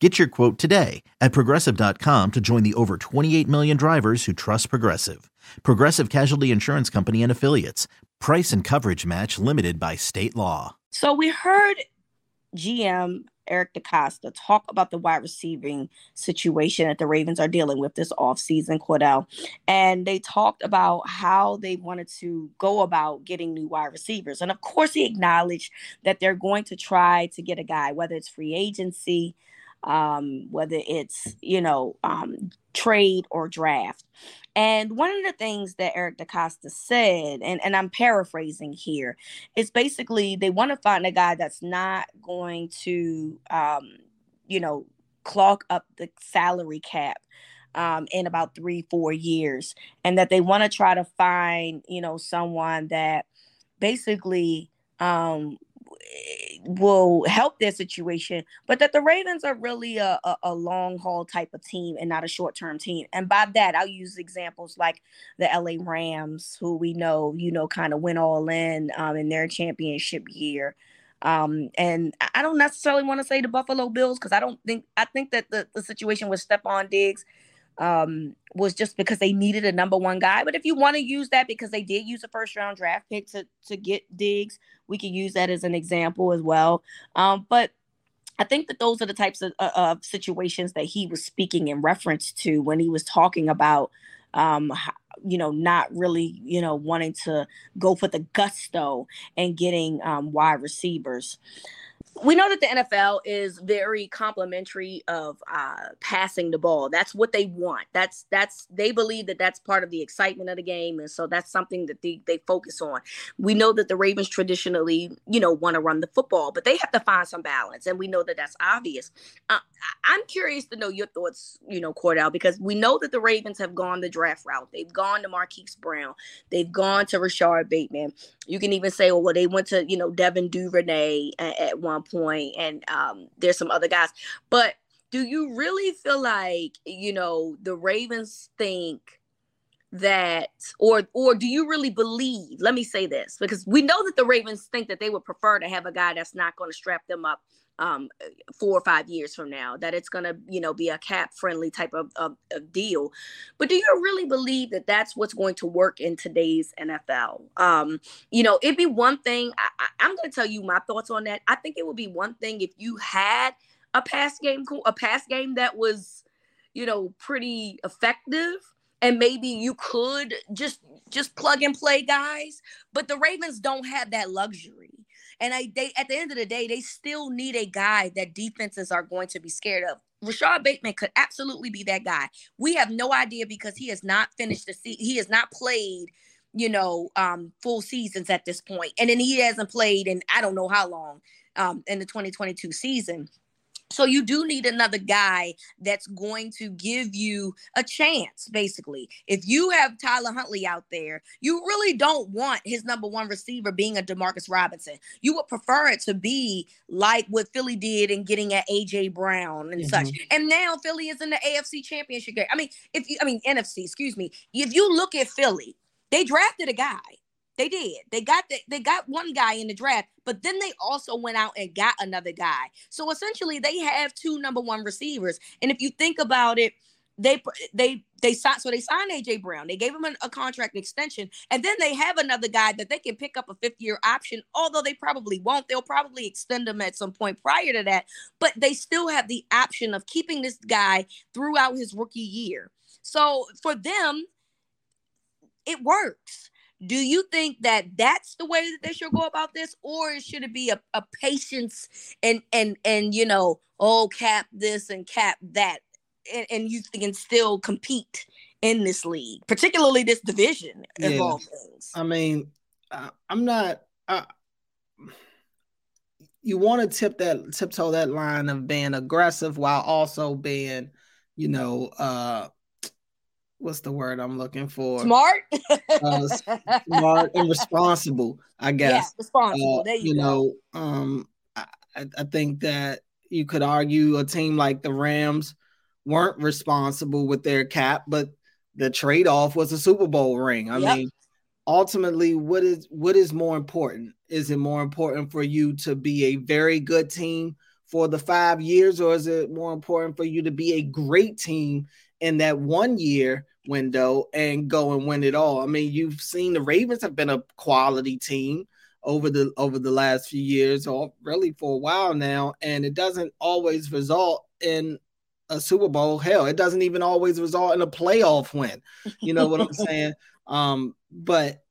Get your quote today at progressive.com to join the over 28 million drivers who trust Progressive. Progressive Casualty Insurance Company and Affiliates. Price and coverage match limited by state law. So we heard GM Eric DeCosta talk about the wide receiving situation that the Ravens are dealing with this offseason, Cordell. And they talked about how they wanted to go about getting new wide receivers. And of course, he acknowledged that they're going to try to get a guy, whether it's free agency, um, whether it's you know um, trade or draft. And one of the things that Eric DeCosta said, and, and I'm paraphrasing here, is basically they want to find a guy that's not going to, um, you know, clog up the salary cap um, in about three, four years, and that they want to try to find, you know, someone that basically um, will help their situation, but that the Ravens are really a, a, a long haul type of team and not a short term team. And by that, I'll use examples like the LA Rams, who we know, you know, kind of went all in um, in their championship year. Um, and I don't necessarily want to say the Buffalo Bills because I don't think I think that the, the situation with Stefon Diggs um, was just because they needed a number one guy. But if you want to use that because they did use a first round draft pick to to get Diggs, we can use that as an example as well. Um, but I think that those are the types of, uh, of situations that he was speaking in reference to when he was talking about, um, you know, not really, you know, wanting to go for the gusto and getting um, wide receivers we know that the NFL is very complimentary of uh, passing the ball. That's what they want. That's that's they believe that that's part of the excitement of the game, and so that's something that they they focus on. We know that the Ravens traditionally, you know, want to run the football, but they have to find some balance, and we know that that's obvious. Uh, I'm curious to know your thoughts, you know, Cordell, because we know that the Ravens have gone the draft route. They've gone to Marquise Brown. They've gone to Rashod Bateman. You can even say, well, they went to you know Devin Duvernay at, at one point, and um, there's some other guys. But do you really feel like you know the Ravens think that or or do you really believe let me say this because we know that the ravens think that they would prefer to have a guy that's not going to strap them up um, four or five years from now that it's going to you know be a cap friendly type of, of, of, deal. But do you really believe that that's what's going to work in today's nfl um, you know it'd be one thing I, i'm going to tell you my thoughts on that. I think it would be one thing if you had a pass game a pass game that was you know pretty effective and maybe you could just just plug and play guys but the ravens don't have that luxury and I, they at the end of the day, they still need a guy that defenses are going to be scared of. Rashod Bateman could absolutely be that guy. We have no idea because he has not finished the season. He has not played, you know, um, full seasons at this point, and then he hasn't played in I don't know how long um, in the 2022 season. So you do need another guy that's going to give you a chance, basically. If you have Tyler Huntley out there, you really don't want his number one receiver being a Demarcus Robinson. You would prefer it to be like what Philly did in getting at AJ Brown and mm-hmm. such. And now Philly is in the AFC championship game. I mean, if you I mean NFC, excuse me. If you look at Philly, they drafted a guy They did. They got the, they got one guy in the draft, but then they also went out and got another guy. So essentially, they have two number one receivers. And if you think about it, they they they signed so they signed AJ Brown. They gave him a, a, contract extension, and then they have another guy that they can pick up a fifth year option. Although they probably won't, they'll probably extend him at some point prior to that. But they still have the option of keeping this guy throughout his rookie year. So for them, it works. Do you think that that's the way that they should go about this, or should it be a, a patience and and and you know, oh cap this and cap that, and, and you can still compete in this league, particularly this division of yeah. all things? I mean, uh, I'm not. Uh, you want to tip that tiptoe that line of being aggressive while also being, you know, uh what's the word I'm looking for? Smart, uh, smart and responsible. I guess. Yeah, responsible. Uh, there you, you know, um, I, I think that you could argue a team like the Rams weren't responsible with their cap, but the trade off was a Super Bowl ring. I yep. mean, ultimately, what is what is more important? Is it more important for you to be a very good team for the five years, or is it more important for you to be a great team in that one year window and go and win it all. I mean, you've seen the Ravens have been a quality team over the over the last few years or really for a while now and it doesn't always result in a Super Bowl. Hell, it doesn't even always result in a playoff win. You know what I'm saying? Um, but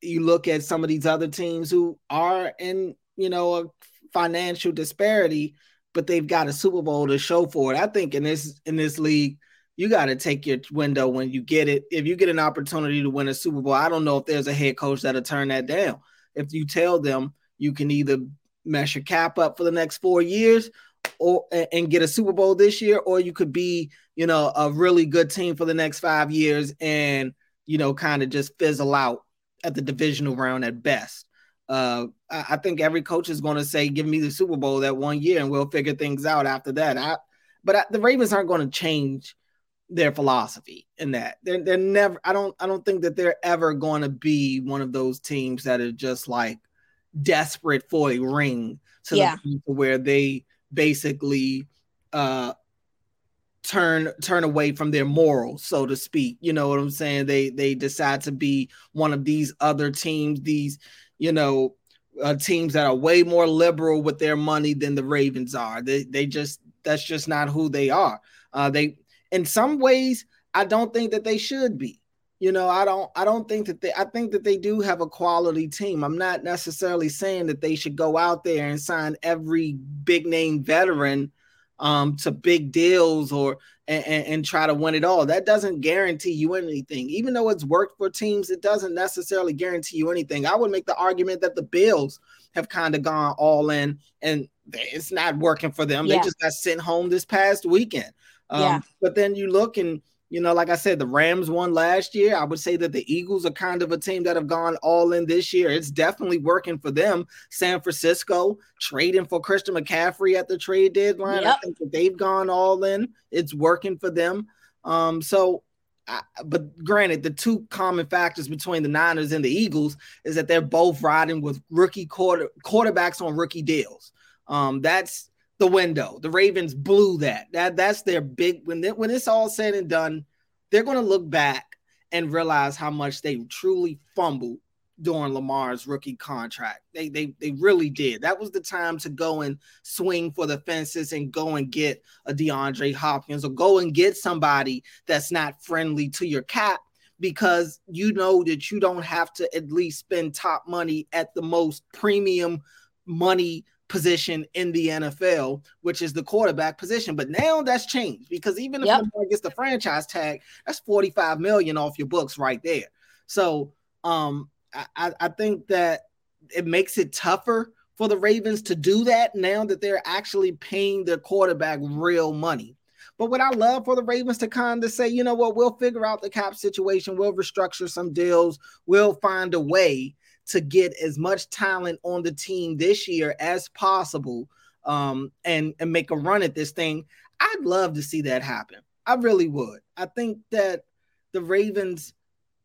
you look at some of these other teams who are in, you know, a financial disparity, but they've got a Super Bowl to show for it. I think in this in this league, you got to take your window when you get it. If you get an opportunity to win a Super Bowl, I don't know if there's a head coach that'll turn that down. If you tell them you can either mess your cap up for the next four years or and get a Super Bowl this year, or you could be, you know, a really good team for the next five years and you know, kind of just fizzle out at the divisional round at best. Uh, I think every coach is going to say, "Give me the Super Bowl that one year, and we'll figure things out after that." I, but I, the Ravens aren't going to change their philosophy in that. They're, they're never i don't i don't think that they're ever going to be one of those teams that are just like desperate for a ring to yeah. the point where they basically uh turn turn away from their morals so to speak. You know what i'm saying? They they decide to be one of these other teams these you know uh, teams that are way more liberal with their money than the ravens are. They they just that's just not who they are. Uh they in some ways, I don't think that they should be. You know, I don't I don't think that they I think that they do have a quality team. I'm not necessarily saying that they should go out there and sign every big name veteran um, to big deals or and, and, try to win it all. That doesn't guarantee you anything. Even though it's worked for teams, it doesn't necessarily guarantee you anything. I would make the argument that the Bills have kind of gone all in and it's not working for them. Yeah. They just got sent home this past weekend. Um, yeah. But then you look and you know, like I said, the Rams won last year. I would say that the Eagles are kind of a team that have gone all in this year. It's definitely working for them. San Francisco trading for Christian McCaffrey at the trade deadline. Yep. I think that they've gone all in. It's working for them. Um, so, I, but granted, the two common factors between the Niners and the Eagles is that they're both riding with rookie quarter quarterbacks on rookie deals. Um, that's the window. The Ravens blew that. That that's their big when they, when it's all said and done, they're going to look back and realize how much they truly fumbled during Lamar's rookie contract. They they they really did. That was the time to go and swing for the fences and go and get a DeAndre Hopkins or go and get somebody that's not friendly to your cap because you know that you don't have to at least spend top money at the most premium money position in the NFL, which is the quarterback position. But now that's changed because even if yep. Gets the franchise tag, that's 45 million off your books right there. So um I, I think that it makes it tougher for the Ravens to do that now that they're actually paying their quarterback real money. But what I love for the Ravens to kind of say, you know what, we'll figure out the cap situation, we'll restructure some deals, we'll find a way to get as much talent on the team this year as possible um, and, and make a run at this thing. I'd love to see that happen. I really would. I think that the Ravens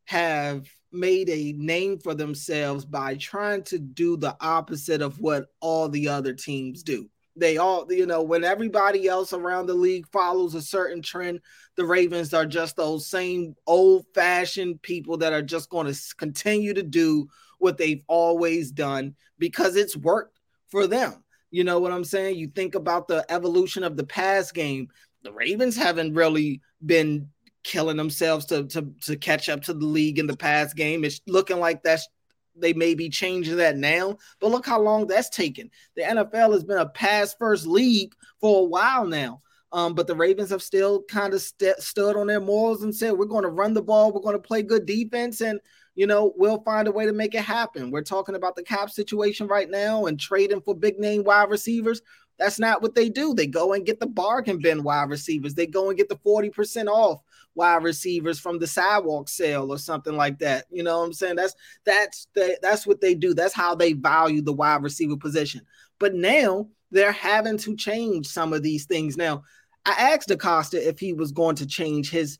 have made a name for themselves by trying to do the opposite of what all the other teams do. They all, you know, when everybody else around the league follows a certain trend, the Ravens are just those same old fashioned people that are just going to continue to do what they've always done because it's worked for them. You know what I'm saying? You think about the evolution of the pass game. The Ravens haven't really been killing themselves to to to catch up to the league in the pass game. It's looking like that's they may be changing that now, but look how long that's taken. The NFL has been a pass first league for a while now. Um, but the Ravens have still kind of st- stood on their morals and said, we're going to run the ball, we're going to play good defense, and you know, we'll find a way to make it happen. We're talking about the cap situation right now and trading for big name wide receivers. That's not what they do. They go and get the bargain bin wide receivers. They go and get the 40% off wide receivers from the sidewalk sale or something like that. You know what I'm saying? That's that's the, that's what they do. That's how they value the wide receiver position. But now they're having to change some of these things. Now, I asked DeCosta if he was going to change his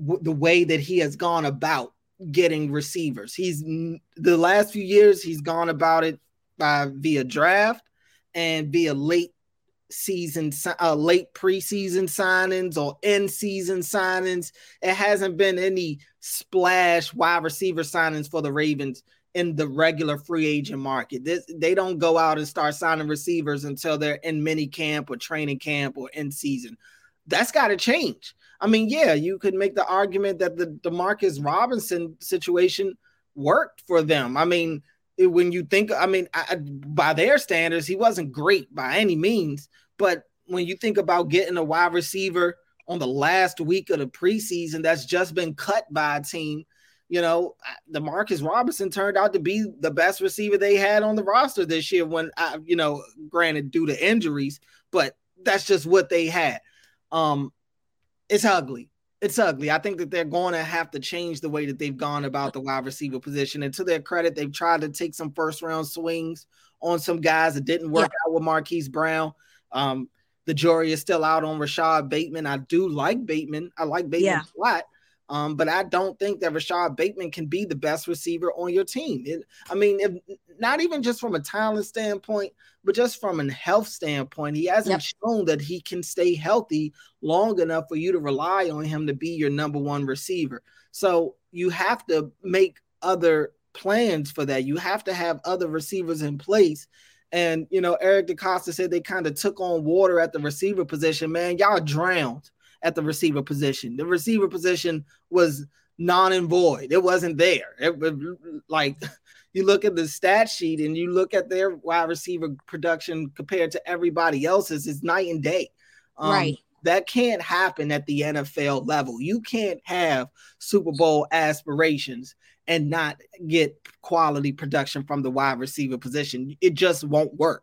the way that he has gone about getting receivers. He's the last few years he's gone about it by via draft and via late season uh, late preseason signings or in season signings. It hasn't been any splash wide receiver signings for the Ravens in the regular free agent market. This, they don't go out and start signing receivers until they're in mini camp or training camp or in season. That's got to change. I mean, yeah, you could make the argument that the Demarcus Robinson situation worked for them. I mean, it, when you think, I mean, I, by their standards, he wasn't great by any means. But when you think about getting a wide receiver on the last week of the preseason that's just been cut by a team, you know, Demarcus Robinson turned out to be the best receiver they had on the roster this year. When I, you know, granted due to injuries, but that's just what they had. Um, it's ugly. It's ugly. I think that they're going to have to change the way that they've gone about the wide receiver position. And to their credit, they've tried to take some first round swings on some guys that didn't work yeah. out with Marquise Brown. Um, the jury is still out on Rashod Bateman. I do like Bateman. I like Bateman yeah. a lot. Um, but I don't think that Rashod Bateman can be the best receiver on your team. It, I mean, if, not even just from a talent standpoint, but just from a health standpoint, he hasn't yep. shown that he can stay healthy long enough for you to rely on him to be your number one receiver. So you have to make other plans for that. You have to have other receivers in place. And you know, Eric DeCosta said they kind of took on water at the receiver position. Man, y'all drowned at the receiver position. The receiver position was non and void. It wasn't there. It was like you look at the stat sheet and you look at their wide receiver production compared to everybody else's, it's night and day. Um, right. That can't happen at the NFL level. You can't have Super Bowl aspirations and not get quality production from the wide receiver position. It just won't work.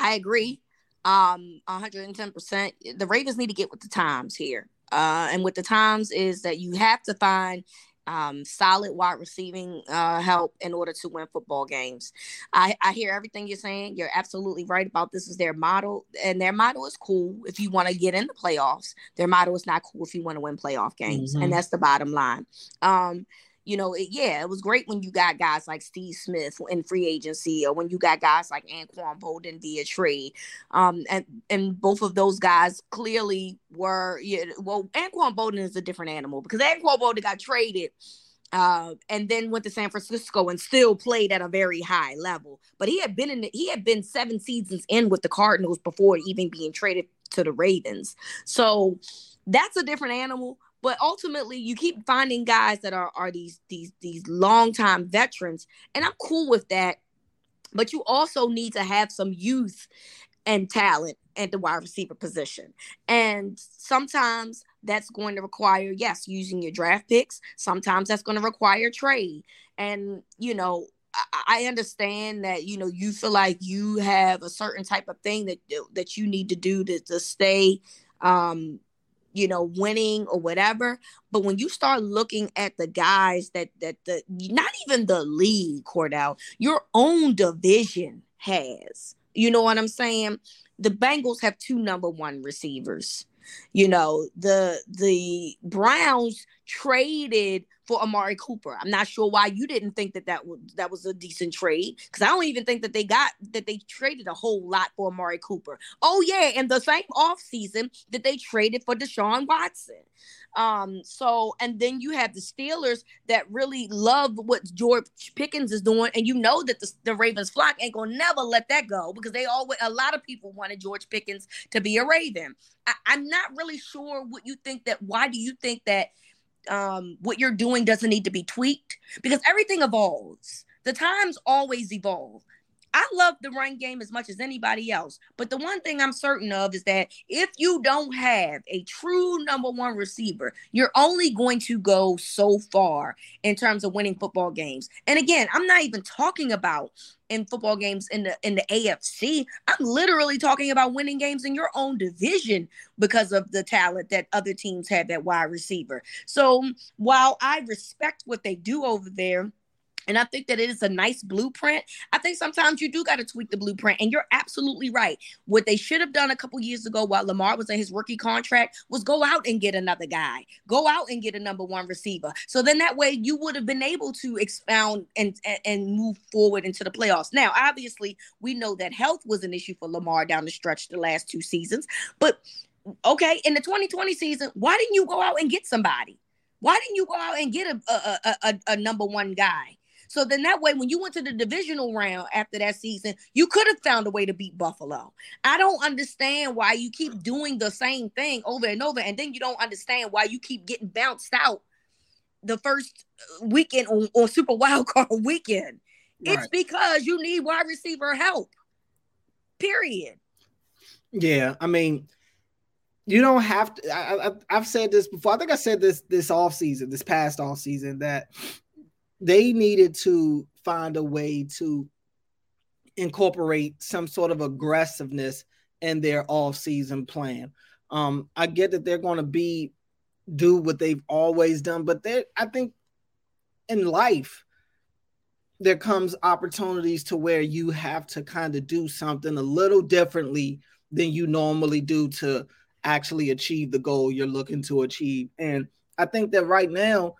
I agree um 110% the ravens need to get with the times here uh and with the times is that you have to find um, solid wide receiving uh, help in order to win football games. I, I hear everything you're saying. You're absolutely right about this is their model, and their model is cool if you want to get in the playoffs. Their model is not cool if you want to win playoff games, mm-hmm. and that's the bottom line. Um, you know, it, yeah, it was great when you got guys like Steve Smith in free agency, or when you got guys like Anquan Boldin via trade. Um, and and both of those guys clearly were, yeah, well, Anquan Boldin is a different animal because Anquan Boldin got traded. Uh, and then went to San Francisco and still played at a very high level. But he had been in the, he had been seven seasons in with the Cardinals before even being traded to the Ravens. So that's a different animal but ultimately you keep finding guys that are are these these these longtime veterans and i'm cool with that but you also need to have some youth and talent at the wide receiver position. And sometimes that's going to require, yes, using your draft picks. Sometimes that's going to require trade. And, you know, I understand that you know you feel like you have a certain type of thing that that you need to do to, to stay um you know winning or whatever but when you start looking at the guys that that the not even the league Cordell your own division has you know what I'm saying the Bengals have two number one receivers. You know, the the Browns traded for Amari Cooper. I'm not sure why you didn't think that that was that was a decent trade because I don't even think that they got that they traded a whole lot for Amari Cooper. Oh yeah, and the same offseason that they traded for Deshaun Watson. Um, so and then you have the Steelers that really love what George Pickens is doing, and you know that the, the Ravens flock ain't gonna never let that go because they always a lot of people wanted George Pickens to be a Raven. I, I'm not really sure what you think that. Why do you think that? Um, what you're doing doesn't need to be tweaked because everything evolves. The times always evolve. I love the run game as much as anybody else. But the one thing I'm certain of is that if you don't have a true number one receiver, you're only going to go so far in terms of winning football games. And again, I'm not even talking about in football games in the in the AFC. I'm literally talking about winning games in your own division because of the talent that other teams have at wide receiver. So while I respect what they do over there, and I think that it is a nice blueprint. I think sometimes you do got to tweak the blueprint. And you're absolutely right. What they should have done a couple years ago while Lamar was in his rookie contract was go out and get another guy, go out and get a number one receiver. So then that way you would have been able to expound and, and, move forward into the playoffs. Now, obviously, we know that health was an issue for Lamar down the stretch the last two seasons. But okay, in the 2020 season, why didn't you go out and get somebody? Why didn't you go out and get a, a, a, a number one guy? So then that way, when you went to the divisional round after that season, you could have found a way to beat Buffalo. I don't understand why you keep doing the same thing over and over, and then you don't understand why you keep getting bounced out the first uh, weekend or, or Super Wild Card weekend. Right. It's because you need wide receiver help. Period. Yeah, I mean, you don't have to. I, have said this before. I think I said this this off season, this past off season, that they needed to find a way to incorporate some sort of aggressiveness in their off-season plan. Um, I get that they're going to be do what they've always done, but they I think in life there comes opportunities to where you have to kind of do something a little differently than you normally do to actually achieve the goal you're looking to achieve. And I think that right now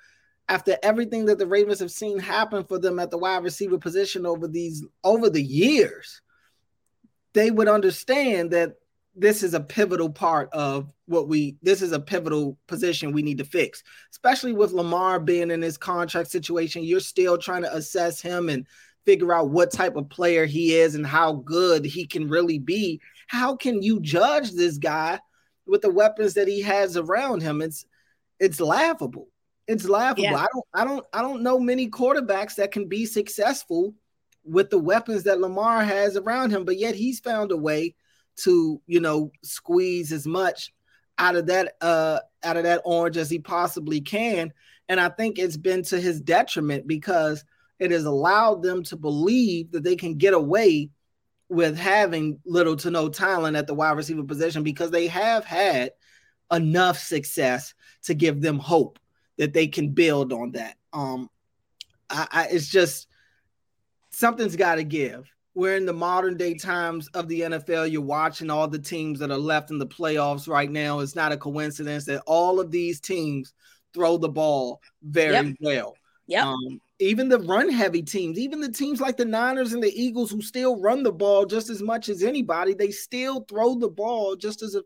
after everything that the Ravens have seen happen for them at the wide receiver position over these over the years, they would understand that this is a pivotal part of what we this is a pivotal position we need to fix. Especially with lamar being in his contract situation you're still trying to assess him and figure out what type of player he is and how good he can really be. How can you judge this guy with the weapons that he has around him? It's it's laughable it's laughable. Yeah. I don't I don't I don't know many quarterbacks that can be successful with the weapons that Lamar has around him, but yet he's found a way to, you know, squeeze as much out of that uh out of that orange as he possibly can. And I think it's been to his detriment because it has allowed them to believe that they can get away with having little to no talent at the wide receiver position because they have had enough success to give them hope that they can build on that. Um, I, I it's just something's got to give. We're in the modern day times of the NFL. You're watching all the teams that are left in the playoffs right now. It's not a coincidence that all of these teams throw the ball very yep. well. Yeah. Um, even the run heavy teams, even the teams like the Niners and the Eagles who still run the ball just as much as anybody, they still throw the ball just as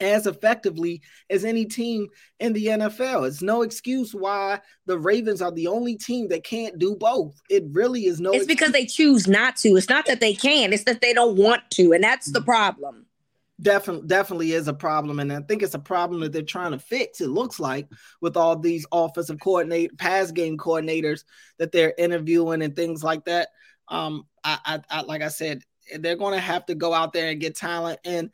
as effectively as any team in the NFL. It's no excuse why the Ravens are the only team that can't do both. It really is no It's excuse. because they choose not to. It's not that they can, it's that they don't want to, and that's the problem. Definitely, definitely is a problem, and I think it's a problem that they're trying to fix. It looks like with all these offensive coordinate, pass game coordinators that they're interviewing and things like that. Um, I, I, I like I said, they're going to have to go out there and get talent. And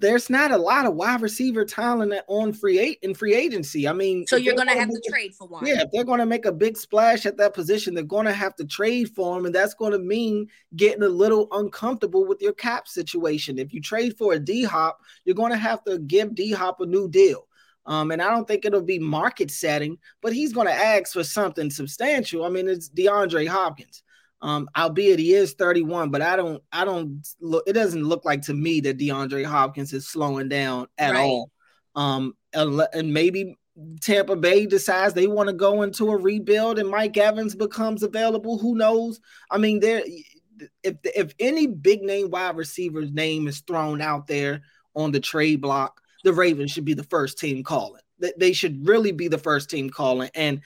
there's not a lot of wide receiver talent on free eight in free agency. I mean, so you're going to have to trade for one. Yeah, if they're going to make a big splash at that position, they're going to have to trade for him, and that's going to mean getting a little uncomfortable with your cap situation. If you trade for a D Hop, you're going to have to give D Hop a new deal. Um, and I don't think it'll be market setting, but he's going to ask for something substantial. I mean, it's DeAndre Hopkins. Um, albeit he is 31, but I don't, I don't look. It doesn't look like to me that DeAndre Hopkins is slowing down at right. all. Um, and maybe Tampa Bay decides they want to go into a rebuild, and Mike Evans becomes available. Who knows? I mean, there. If if any big name wide receiver's name is thrown out there on the trade block, the Ravens should be the first team calling. They should really be the first team calling. And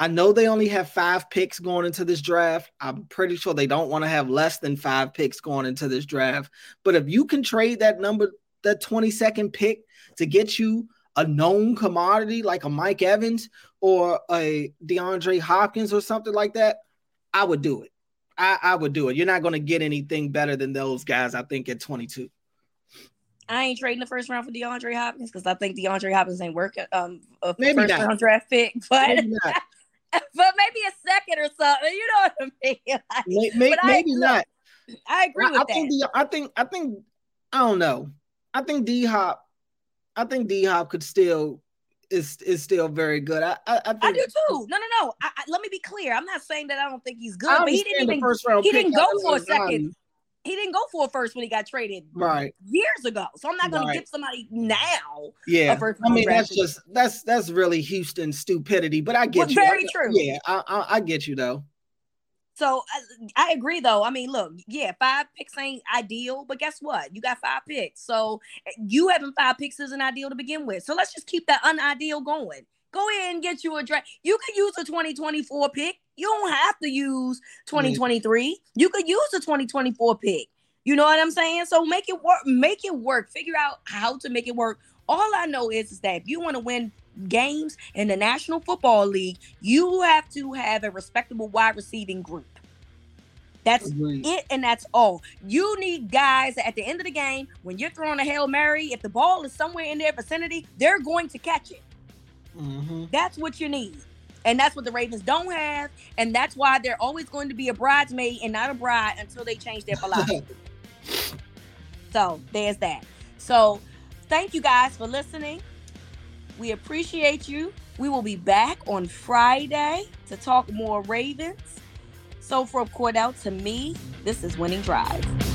I know they only have five picks going into this draft. I'm pretty sure they don't want to have less than five picks going into this draft. But if you can trade that number, that 22nd pick to get you a known commodity like a Mike Evans or a DeAndre Hopkins or something like that, I would do it. I, I would do it. You're not going to get anything better than those guys, I think, at 22. I ain't trading the first round for DeAndre Hopkins because I think DeAndre Hopkins ain't working um a maybe first not. round draft pick, but but maybe a second or something. You know what I mean? Like, maybe, maybe not. I agree I, with I that. Think I think I think I don't know. I think D Hop. I think D Hop could still is is still very good. I I, I, I do too. No, no, no. I, let me be clear. I'm not saying that I don't think he's good, but he didn't even he didn't go for a second he didn't go for a first when he got traded right years ago. So I'm not going right. to give somebody now. Yeah, I mean that's just that's that's really Houston stupidity. But I get well, you. Very I, true. Yeah, I, I, I get you though. So I, I, agree though. I mean, look, yeah, five picks ain't ideal, but guess what? You got five picks. So you having five picks isn't ideal to begin with. So let's just keep that unideal going. Go ahead and get you a draft. You could use a 2024 pick. You don't have to use 2023. You could use a 2024 pick. You know what I'm saying? So make it work. Make it work. Figure out how to make it work. All I know is, is that if you want to win games in the National Football League, you have to have a respectable wide receiving group. That's Agreed. it, and that's all. You need guys at the end of the game when you're throwing a hail mary. If the ball is somewhere in their vicinity, they're going to catch it. Mm-hmm. That's what you need. And that's what the Ravens don't have. And that's why they're always going to be a bridesmaid and not a bride until they change their philosophy. so there's that. So thank you guys for listening. We appreciate you. We will be back on Friday to talk more Ravens. So from Cordell to me, this is Winning Drive.